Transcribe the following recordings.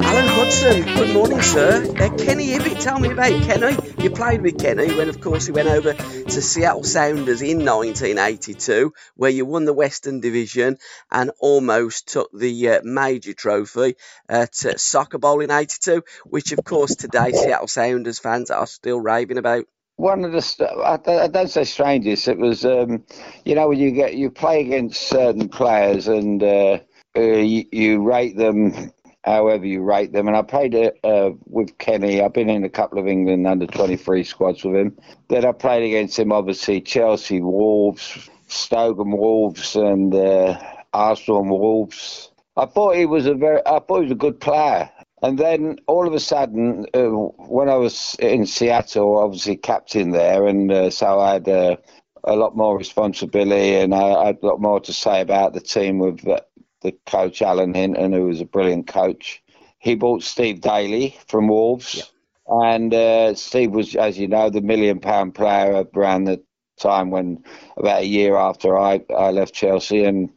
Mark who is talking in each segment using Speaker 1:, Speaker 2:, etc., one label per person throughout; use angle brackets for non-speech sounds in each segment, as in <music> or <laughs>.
Speaker 1: Alan Hudson, good morning, sir. Uh, Kenny Hibbitt, tell me about Kenny. You played with Kenny when, of course, he went over to Seattle Sounders in 1982, where you won the Western Division and almost took the uh, major trophy at uh, Soccer Bowl in 82, which, of course, today Seattle Sounders fans are still raving about
Speaker 2: one of the I, don't say strangest. It was um, you know when you get you play against certain players and uh, uh, you, you, rate them however you rate them. And I played uh, with Kenny. I've been in a couple of England under 23 squads with him. Then I played against him, obviously, Chelsea, Wolves, Stoke and Wolves, and uh, Arsenal and Wolves. I thought he was a very, I thought he was a good player. And then all of a sudden, uh, when I was in Seattle, obviously captain there, and uh, so I had uh, a lot more responsibility and I, I, had a lot more to say about the team with uh, the coach Alan Hinton, who was a brilliant coach. He bought Steve Daley from Wolves, yeah. and uh, Steve was, as you know, the million pound player around the time when about a year after I, I left Chelsea, and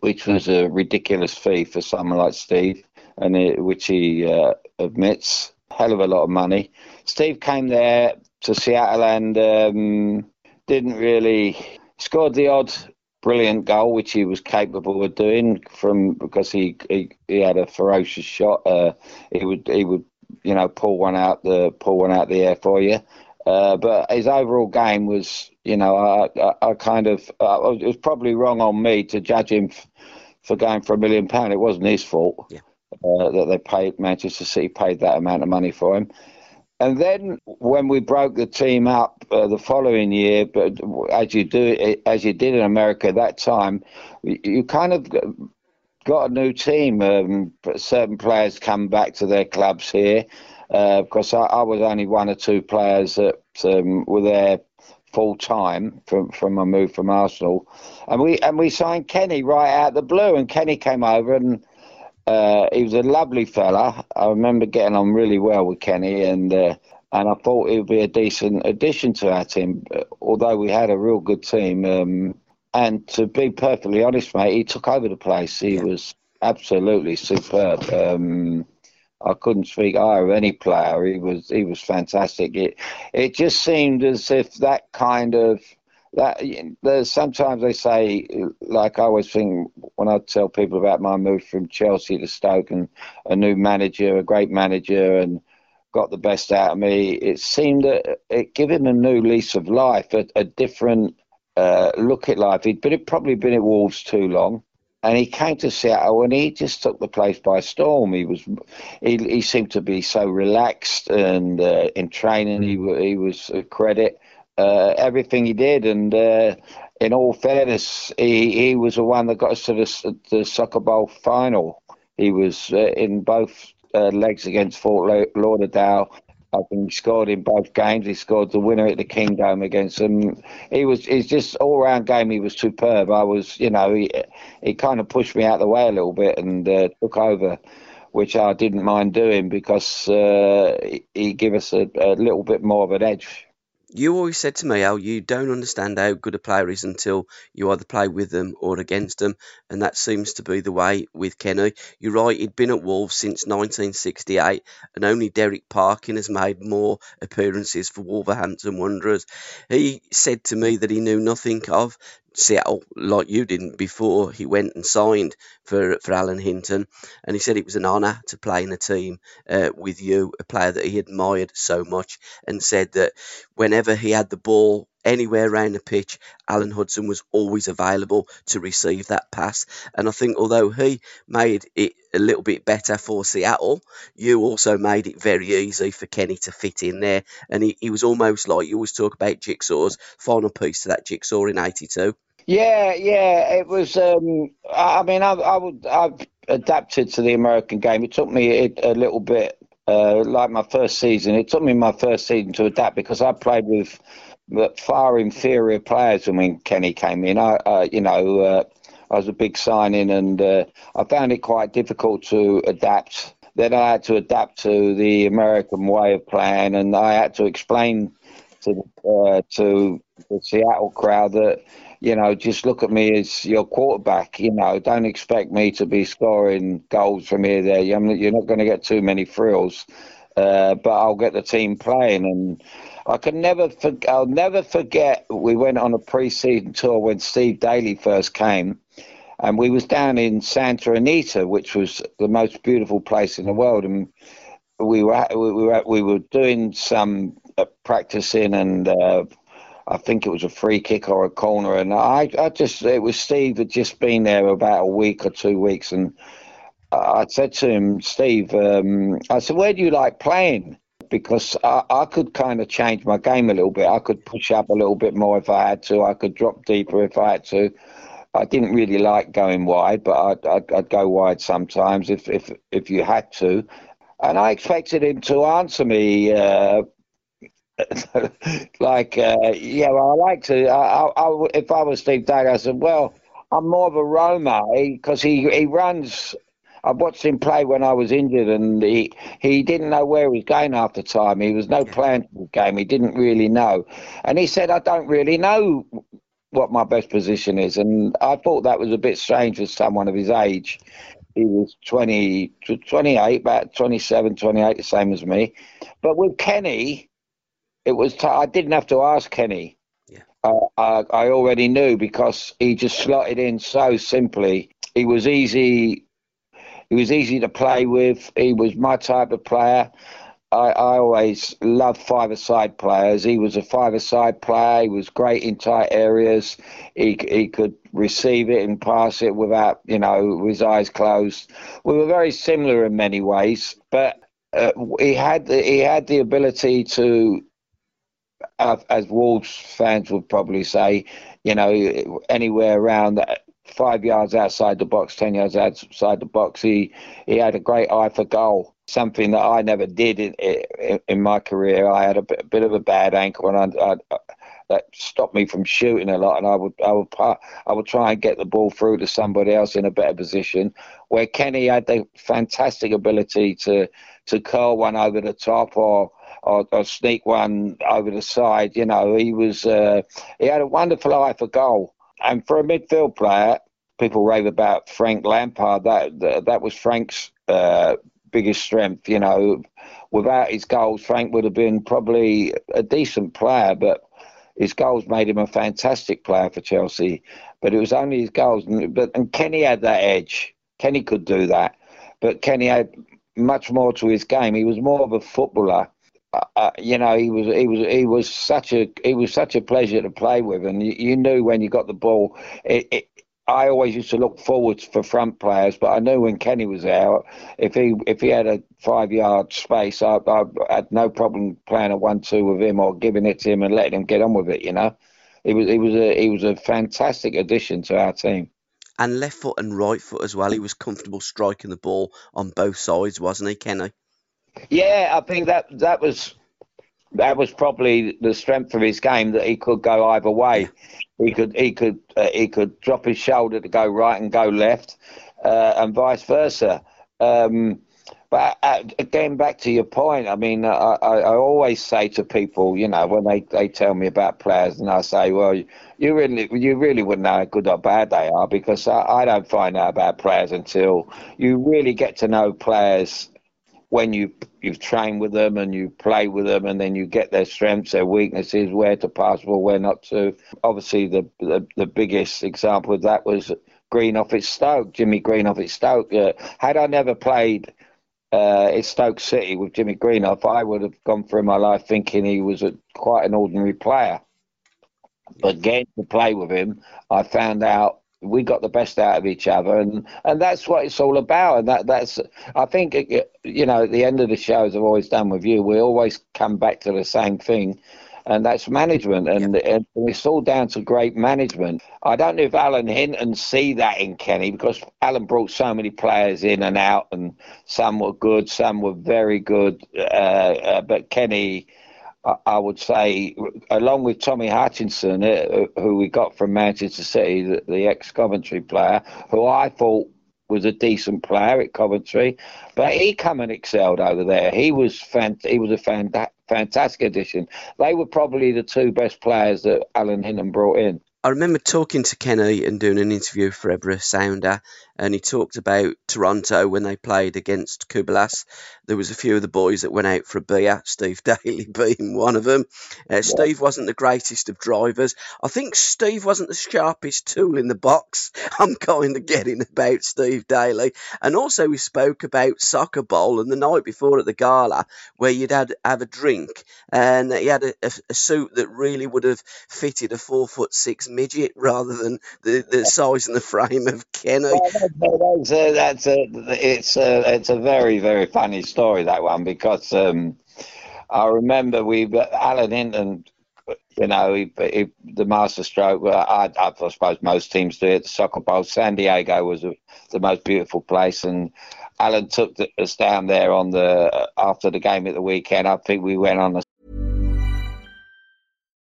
Speaker 2: which was a ridiculous fee for someone like Steve, and it, which he uh, admits, hell of a lot of money. Steve came there to Seattle and um, didn't really scored the odd brilliant goal, which he was capable of doing from because he he, he had a ferocious shot. Uh, he would he would you know pull one out the pull one out the air for you. Uh, but his overall game was, you know, I, I, I kind of uh, it was probably wrong on me to judge him f- for going for a million pound. It wasn't his fault yeah. Uh, that they paid Manchester City paid that amount of money for him. And then when we broke the team up uh, the following year, but as you do as you did in America at that time, you kind of got a new team. Um, certain players come back to their clubs here uh, because I, I, was only one or two players that um, were there full time from from my move from Arsenal, and we and we signed Kenny right out the blue, and Kenny came over and uh, he was a lovely fella. I remember getting on really well with Kenny, and uh, and I thought he would be a decent addition to our team. Although we had a real good team, um, and to be perfectly honest, mate, he took over the place. He yeah. was absolutely superb. Um, I couldn't speak higher of any player. He was he was fantastic. It it just seemed as if that kind of that there's sometimes they say like I always think when I tell people about my move from Chelsea to Stoke and a new manager, a great manager, and got the best out of me. It seemed that it gave him a new lease of life, a, a different uh, look at life. He'd been probably been at Wolves too long, and he came to Seattle and he just took the place by storm. He was he, he seemed to be so relaxed and uh, in training he he was a credit uh, everything he did. And uh, in all fairness, he, he was the one that got us to the, the Soccer Bowl final. He was uh, in both uh, legs against Fort Lauderdale. I think he scored in both games. He scored the winner at the Kingdome against them. He was he's just all round game. He was superb. I was, you know, he he kind of pushed me out the way a little bit and uh, took over, which I didn't mind doing because uh, he gave us a, a little bit more of an edge
Speaker 1: you always said to me how you don't understand how good a player is until you either play with them or against them, and that seems to be the way with Kenny. You're right, he'd been at Wolves since 1968, and only Derek Parkin has made more appearances for Wolverhampton Wanderers. He said to me that he knew nothing of Seattle like you didn't before he went and signed for for Alan Hinton, and he said it was an honour to play in a team uh, with you, a player that he admired so much, and said that whenever he had the ball anywhere around the pitch, Alan Hudson was always available to receive that pass. And I think although he made it a little bit better for Seattle, you also made it very easy for Kenny to fit in there. And he, he was almost like you always talk about jigsaws, final piece to that jigsaw in 82.
Speaker 2: Yeah, yeah, it was. Um, I mean, I, I would, I've adapted to the American game. It took me a, little bit, uh, like my first season. It took me my first season to adapt because I played with far inferior players than when Kenny came in. I, uh, you know, uh, I was a big signing, and uh, I found it quite difficult to adapt. Then I had to adapt to the American way of playing, and I had to explain to uh, to the Seattle crowd that you know, just look at me as your quarterback. You know, don't expect me to be scoring goals from here there. You're not going to get too many frills, uh, but I'll get the team playing. And I can never, for, I'll never forget. We went on a pre-season tour when Steve Daley first came, and we was down in Santa Anita, which was the most beautiful place in the world, and we were we were we were doing some uh, practicing and uh, I think it was a free kick or a corner, and I, I just it was Steve had just been there about a week or two weeks, and I said to him, Steve, um, I said, where do you like playing? Because I, I could kind of change my game a little bit. I could push up a little bit more if I had to. I could drop deeper if I had to. I didn't really like going wide, but I'd, I'd, I'd go wide sometimes if, if if you had to. And I expected him to answer me uh, <laughs> like, uh, yeah, well, I like to. I, I, I, if I was Steve Daley, I said, well, I'm more of a roamer because he, he runs. I watched him play when I was injured, and he he didn't know where he was going half the time. He was no plan for the game. He didn't really know, and he said, "I don't really know what my best position is." And I thought that was a bit strange for someone of his age. He was 20, 28, about 27, 28, the same as me. But with Kenny, it was. T- I didn't have to ask Kenny. Yeah. Uh, I, I already knew because he just slotted in so simply. He was easy. He was easy to play with. He was my type of player. I, I always loved five-a-side players. He was a five-a-side player. He was great in tight areas. He he could receive it and pass it without, you know, with his eyes closed. We were very similar in many ways, but uh, he had the, he had the ability to as Wolves fans would probably say, you know, anywhere around five yards outside the box, ten yards outside the box, he he had a great eye for goal. Something that I never did in in, in my career. I had a bit, a bit, of a bad ankle, and I, I, that stopped me from shooting a lot. And I would I would I would try and get the ball through to somebody else in a better position. Where Kenny had the fantastic ability to to curl one over the top or or, or sneak one over the side. You know, he was uh, he had a wonderful eye for goal, and for a midfield player, people rave about Frank Lampard. That that, was Frank's uh, biggest strength. You know, without his goals, Frank would have been probably a decent player, but his goals made him a fantastic player for Chelsea. But it was only his goals. But and Kenny had that edge. Kenny could do that, but Kenny had much more to his game. He was more of a footballer uh, you know, he was he was he was such a he was such a pleasure to play with, and you, you knew when you got the ball. It, it, I always used to look forwards for front players, but I knew when Kenny was out, if he if he had a five yard space, I, I had no problem playing a one two with him or giving it to him and letting him get on with it. You know, he was he was a he was a fantastic addition to our team.
Speaker 1: And left foot and right foot as well. He was comfortable striking the ball on both sides, wasn't he, Kenny?
Speaker 2: Yeah, I think that that was that was probably the strength of his game that he could go either way. He could he could uh, he could drop his shoulder to go right and go left, uh, and vice versa. Um, but uh, again, back to your point, I mean, I, I, always say to people, you know, when they, they tell me about players, and I say, well, you really you really wouldn't know how good or bad they are because I, I don't find out about players until you really get to know players when you you've trained with them and you play with them and then you get their strengths, their weaknesses, where to pass well, where not to. Obviously, the the, the biggest example of that was Greenhoff at Stoke, Jimmy Greenhoff at Stoke. Uh, had I never played uh, at Stoke City with Jimmy Greenhoff, I would have gone through my life thinking he was a, quite an ordinary player. But getting to play with him, I found out we got the best out of each other, and and that's what it's all about. And that that's I think you know at the end of the show, as I've always done with you, we always come back to the same thing. And that's management, and, yeah. and it's all down to great management. I don't know if Alan Hinton see that in Kenny because Alan brought so many players in and out, and some were good, some were very good. Uh, uh, but Kenny, I would say, along with Tommy Hutchinson, uh, who we got from Manchester City, the, the ex Coventry player, who I thought was a decent player at Coventry, but he come and excelled over there. He was fant- he was a fant- fantastic addition. They were probably the two best players that Alan Hinton brought in.
Speaker 1: I remember talking to Kenny and doing an interview for Ebra Sounder, and he talked about Toronto when they played against Cubillas. There was a few of the boys that went out for a beer, <laughs> Steve Daley being one of them. Uh, yeah. Steve wasn't the greatest of drivers. I think Steve wasn't the sharpest tool in the box. <laughs> I'm kind of getting about Steve Daley. And also we spoke about Soccer Bowl and the night before at the gala where you'd had have a drink and he had a, a, a suit that really would have fitted a four foot six midget rather than the, the size and the frame of Kenny.
Speaker 2: Well, that's, a, that's a, it's a, it's a very very funny story that one because um, I remember we Alan Hinton, you know, he, he, the master stroke. I, I, suppose most teams do it. The soccer bowl. San Diego was a, the most beautiful place, and Alan took us down there on the after the game at the weekend. I think we went on a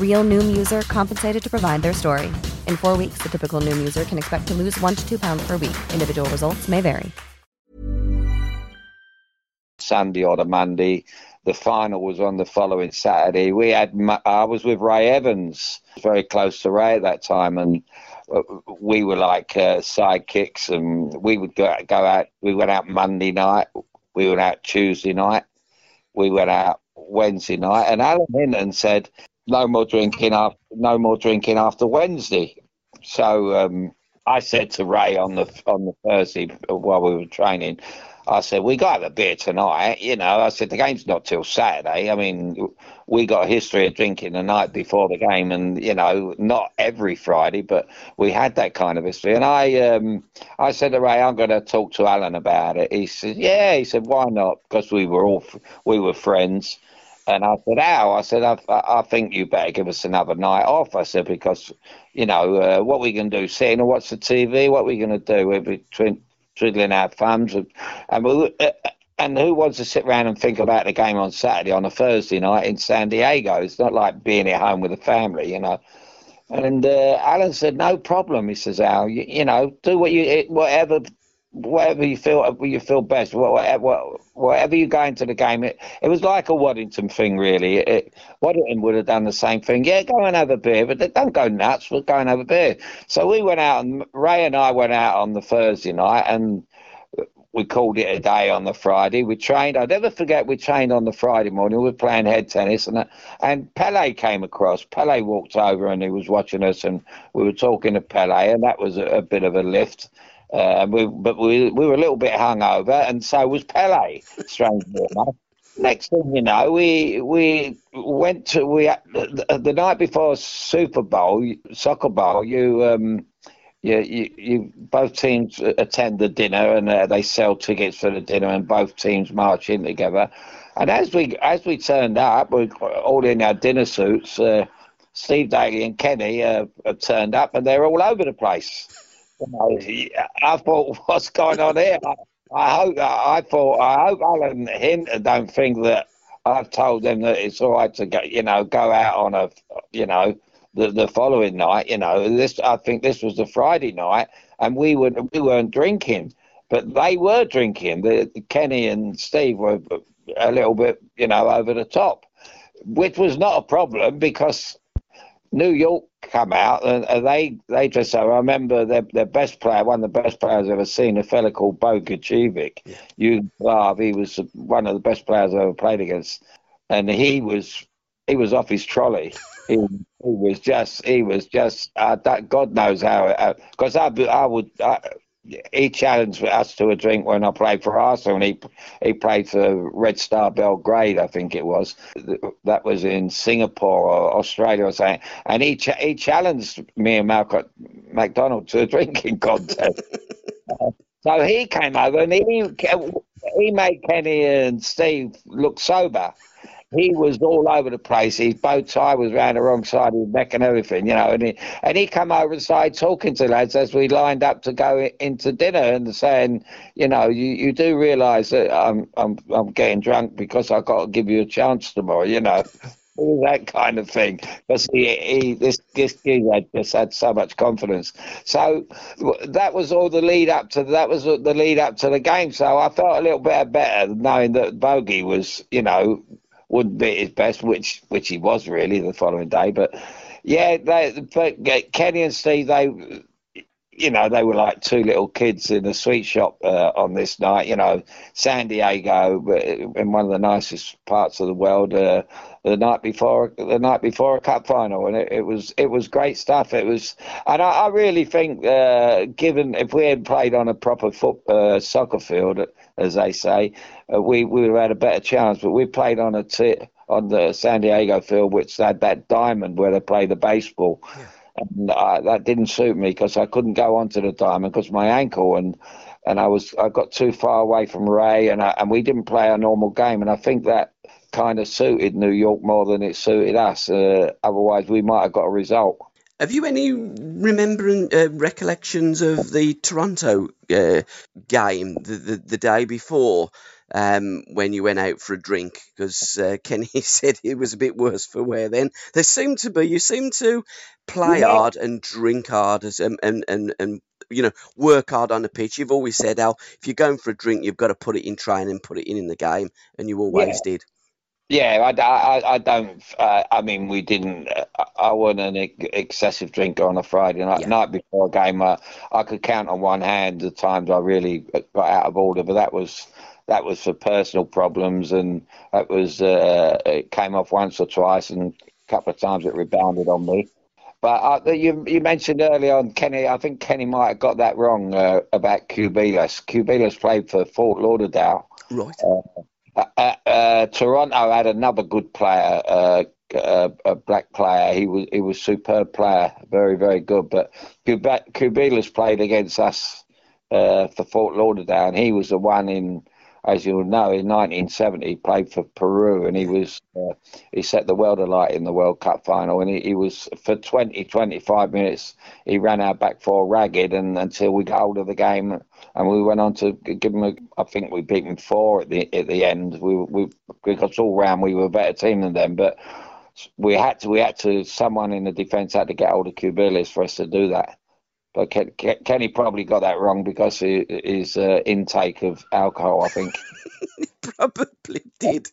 Speaker 3: Real Noom user compensated to provide their story. In four weeks, the typical Noom user can expect to lose one to two pounds per week. Individual results may vary.
Speaker 2: Sunday or the Monday. The final was on the following Saturday. We had I was with Ray Evans, very close to Ray at that time, and uh, we were like uh, sidekicks, and we would go go out. We went out Monday night. We went out Tuesday night. We went out Wednesday night, and Alan Hinton said, "No more drinking after no more drinking after Wednesday." So um, I said to Ray on the on the Thursday while we were training, I said, we got to have a beer tonight. You know, I said, the game's not till Saturday. I mean, we got a history of drinking the night before the game and, you know, not every Friday, but we had that kind of history. And I um, I said to Ray, I'm going to talk to Alan about it. He said, yeah. He said, why not? Because we were all, we were friends. And I said, "How?" I said, I, I, think you better give us another night off." I said, "Because, you know, uh, what we can do, sitting and watch the TV. What we going to do? We're between twiddling our thumbs. And, and, we, uh, and who wants to sit around and think about the game on Saturday on a Thursday night in San Diego? It's not like being at home with the family, you know. And uh, Alan said, "No problem." He says, "Al, you, you know, do what you whatever." Whatever you feel, you feel best. Whatever, whatever you go into the game, it, it was like a Waddington thing, really. It, Waddington would have done the same thing. Yeah, go and have a beer, but don't go nuts. We'll go and have a beer. So we went out, and Ray and I went out on the Thursday night, and we called it a day on the Friday. We trained. I'll never forget. We trained on the Friday morning. We were playing head tennis, and and Pele came across. Pele walked over, and he was watching us, and we were talking to Pele, and that was a, a bit of a lift. Uh, we, but we we were a little bit hungover, and so was Pele. Strangely <laughs> enough. Next thing you know, we we went to we the, the night before Super Bowl, Soccer Bowl. You um, you, you, you both teams attend the dinner and uh, they sell tickets for the dinner, and both teams march in together. And as we as we turned up, we all in our dinner suits. Uh, Steve Daley and Kenny uh, turned up, and they're all over the place. Know, I thought, <laughs> what's going on here? I hope. I thought. I hope Alan Hinton don't think that I've told them that it's all right to go. You know, go out on a. You know, the the following night. You know, this. I think this was the Friday night, and we were we weren't drinking, but they were drinking. The, Kenny and Steve were a little bit, you know, over the top, which was not a problem because New York come out and, they they just I remember their their best player, one of the best players I've ever seen, a fella called. Yeah. You he was one of the best players I ever played against, and he was he was off his trolley. he, he was just he was just uh, that God knows how because uh, I I would I, he challenged us to a drink when I played for Arsenal, and he he played for Red Star Belgrade, I think it was. That was in Singapore or Australia or something. And he ch- he challenged me and Malcolm McDonald to a drinking <laughs> contest. so he came over and he he made Kenny and Steve look sober he was all over the place. His bow tie was round the wrong side of his neck and everything, you know. And he and he come over and started talking to lads as we lined up to go into dinner and saying, you know, you, you do realise that I'm I'm I'm getting drunk because I've got to give you a chance tomorrow, you know. <laughs> all that kind of thing. Because he, he, this this geezer just had so much confidence. So that was all the lead up to that was the lead up to the game. So I felt a little bit better knowing that Bogey was, you know, wouldn't be his best, which which he was really the following day. But yeah, they, but Kenny and Steve, they you know, they were like two little kids in a sweet shop uh, on this night. You know, San Diego, in one of the nicest parts of the world. Uh, the night before, the night before a cup final, and it, it was it was great stuff. It was, and I, I really think, uh, given if we had played on a proper foot uh, soccer field, as they say, uh, we we would have had a better chance. But we played on a t- on the San Diego field, which had that diamond where they play the baseball. Yeah. And uh, that didn't suit me because I couldn't go onto the diamond because my ankle and and I was I got too far away from Ray and I, and we didn't play a normal game and I think that kind of suited New York more than it suited us. Uh, otherwise, we might have got a result.
Speaker 1: Have you any remembering uh, recollections of the Toronto uh, game the, the, the day before um, when you went out for a drink? Because uh, <laughs> Kenny said it was a bit worse for wear. Then there seemed to be you seem to play yeah. hard and drink hard as, and, and and and you know work hard on the pitch. You've always said, Al, if you're going for a drink, you've got to put it in training, put it in in the game, and you always yeah. did.
Speaker 2: Yeah, I, I, I don't. Uh, I mean, we didn't. Uh, I wasn't an excessive drinker on a Friday night. Yeah. Night before a game, uh, I could count on one hand the times I really got out of order. But that was that was for personal problems, and that was uh, it came off once or twice, and a couple of times it rebounded on me. But uh, you you mentioned earlier on Kenny. I think Kenny might have got that wrong uh, about Cubillas. Cubillas played for Fort Lauderdale.
Speaker 1: Right.
Speaker 2: Uh, uh, uh, Toronto had another good player, uh, a black player. He was he was superb player, very very good. But Cubillas played against us for Fort Lauderdale, and he was the one in as you'll know, in 1970 he played for Peru and he was uh, he set the world alight in the World Cup final and he, he, was for 20 25 minutes he ran our back four ragged and until we got hold of the game and we went on to give him a, I think we beat him four at the at the end. We we because all round we were a better team than them but we had to we had to someone in the defence had to get hold of Cubillas for us to do that but Kenny probably got that wrong because his uh, intake of alcohol, I think. <laughs>
Speaker 1: probably did.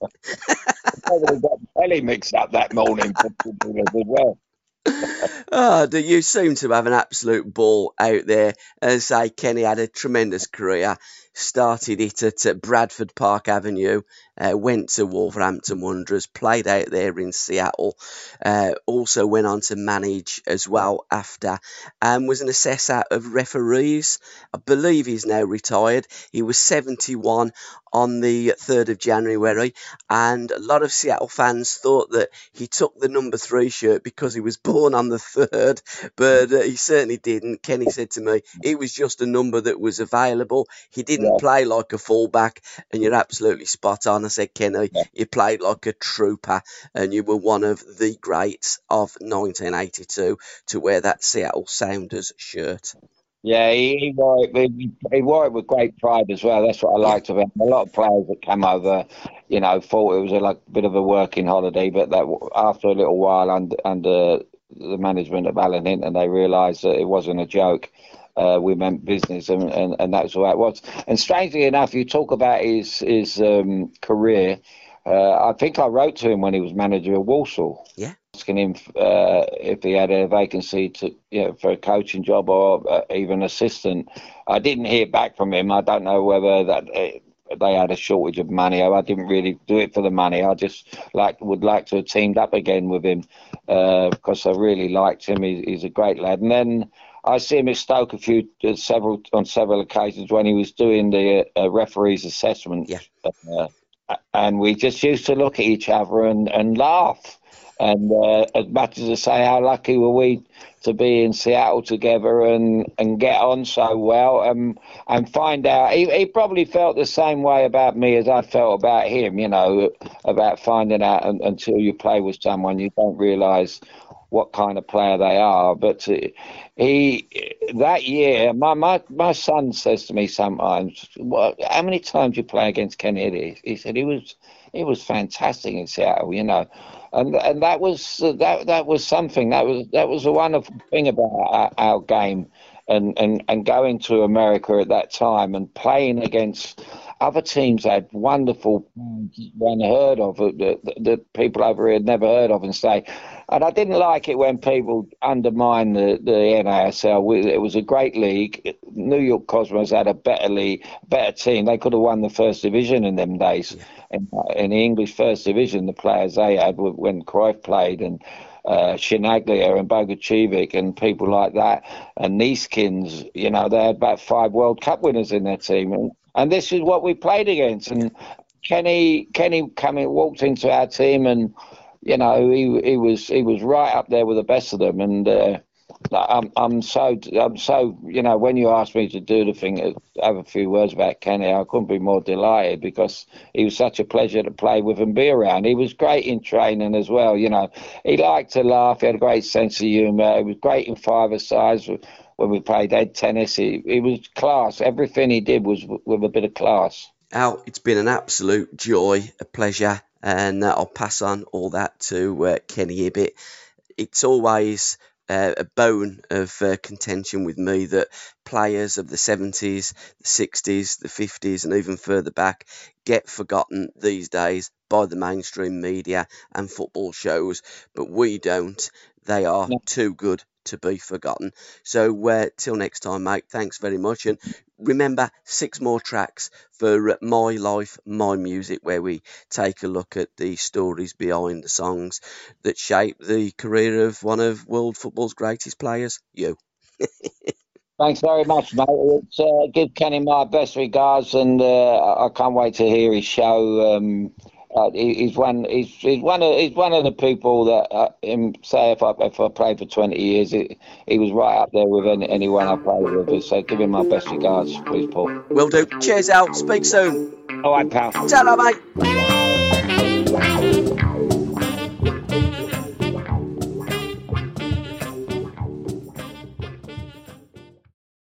Speaker 1: <laughs>
Speaker 2: probably got belly mixed up that morning as well. <laughs>
Speaker 1: oh, do you seem to have an absolute ball out there? As I say, Kenny had a tremendous career started it at, at Bradford Park Avenue, uh, went to Wolverhampton Wanderers, played out there in Seattle, uh, also went on to manage as well after, and was an assessor of referees. I believe he's now retired. He was 71 on the 3rd of January, and a lot of Seattle fans thought that he took the number three shirt because he was <laughs> born on the 3rd, but uh, he certainly didn't. Kenny said to me it was just a number that was available. He didn't yeah. play like a fullback, and you're absolutely spot on. I said, Kenny, yeah. you played like a trooper, and you were one of the greats of 1982 to wear that Seattle Sounders shirt.
Speaker 2: Yeah, he, he, wore it, he, wore it with great pride as well. That's what I liked about him. A lot of players that came over, you know, thought it was a like bit of a working holiday, but that after a little while under under the management of Alan Hinton, they realised that it wasn't a joke. Uh, we meant business, and, and, and that's what it was. And strangely enough, you talk about his his um, career. Uh, I think I wrote to him when he was manager of Walsall.
Speaker 1: Yeah
Speaker 2: asking him uh, if he had a vacancy to you know, for a coaching job or uh, even assistant. I didn't hear back from him. I don't know whether that uh, they had a shortage of money. I didn't really do it for the money. I just like would like to have teamed up again with him uh, because I really liked him. He's, he's, a great lad. And then I see him at Stoke a few uh, several on several occasions when he was doing the uh, referee's assessment.
Speaker 1: Yeah.
Speaker 2: and we just used to look at each other and, and laugh and uh, as much as to say how lucky were we to be in Seattle together and, and get on so well and and find out he, he probably felt the same way about me as I felt about him, you know, about finding out until you play with someone you don't realise what kind of player they are. But uh, he that year, my, my my son says to me sometimes, well, "How many times you play against Kenny?" He said he was he was fantastic in Seattle, you know and and that was that that was something that was that was a wonderful thing about our, our game, and, and and going to America at that time and playing against other teams had wonderful unheard of that, that people over here had never heard of and say and I didn't like it when people undermine the, the NASL. It was a great league. New York Cosmos had a better league, better team. They could have won the first division in them days. Yeah in, in the English First Division, the players they had when Cruyff played and uh, Chinaglia and Bogicevic and people like that, and Neeskens, you know, they had about five World Cup winners in their team. And, and this is what we played against. And Kenny, Kenny coming, walked into our team and, you know, he, he was he was right up there with the best of them. And, uh, I'm, I'm so, I'm so, you know, when you asked me to do the thing, uh, have a few words about Kenny, I couldn't be more delighted because he was such a pleasure to play with and be around. He was great in training as well, you know. He liked to laugh, he had a great sense of humour, he was great in five-a-sides when we played head tennis. He, he was class. Everything he did was with a bit of class.
Speaker 1: Al, it's been an absolute joy, a pleasure, and uh, I'll pass on all that to uh, Kenny Hibbitt. It's always uh, a bone of uh, contention with me that players of the 70s, the 60s, the 50s, and even further back get forgotten these days by the mainstream media and football shows, but we don't. They are too good to be forgotten. So, uh, till next time, mate, thanks very much. And remember, six more tracks for uh, My Life, My Music, where we take a look at the stories behind the songs that shape the career of one of world football's greatest players, you. <laughs>
Speaker 2: Thanks very much, mate. It's, uh, give Kenny my best regards, and uh, I can't wait to hear his show. Um, uh, he's one. He's, he's one of he's one of the people that uh, him say if I if I played for twenty years, he, he was right up there with any, anyone I played with. So give him my best regards, please, Paul.
Speaker 1: Will do. Cheers, out. Speak soon.
Speaker 2: All right, pal.
Speaker 1: Ta-ra, mate.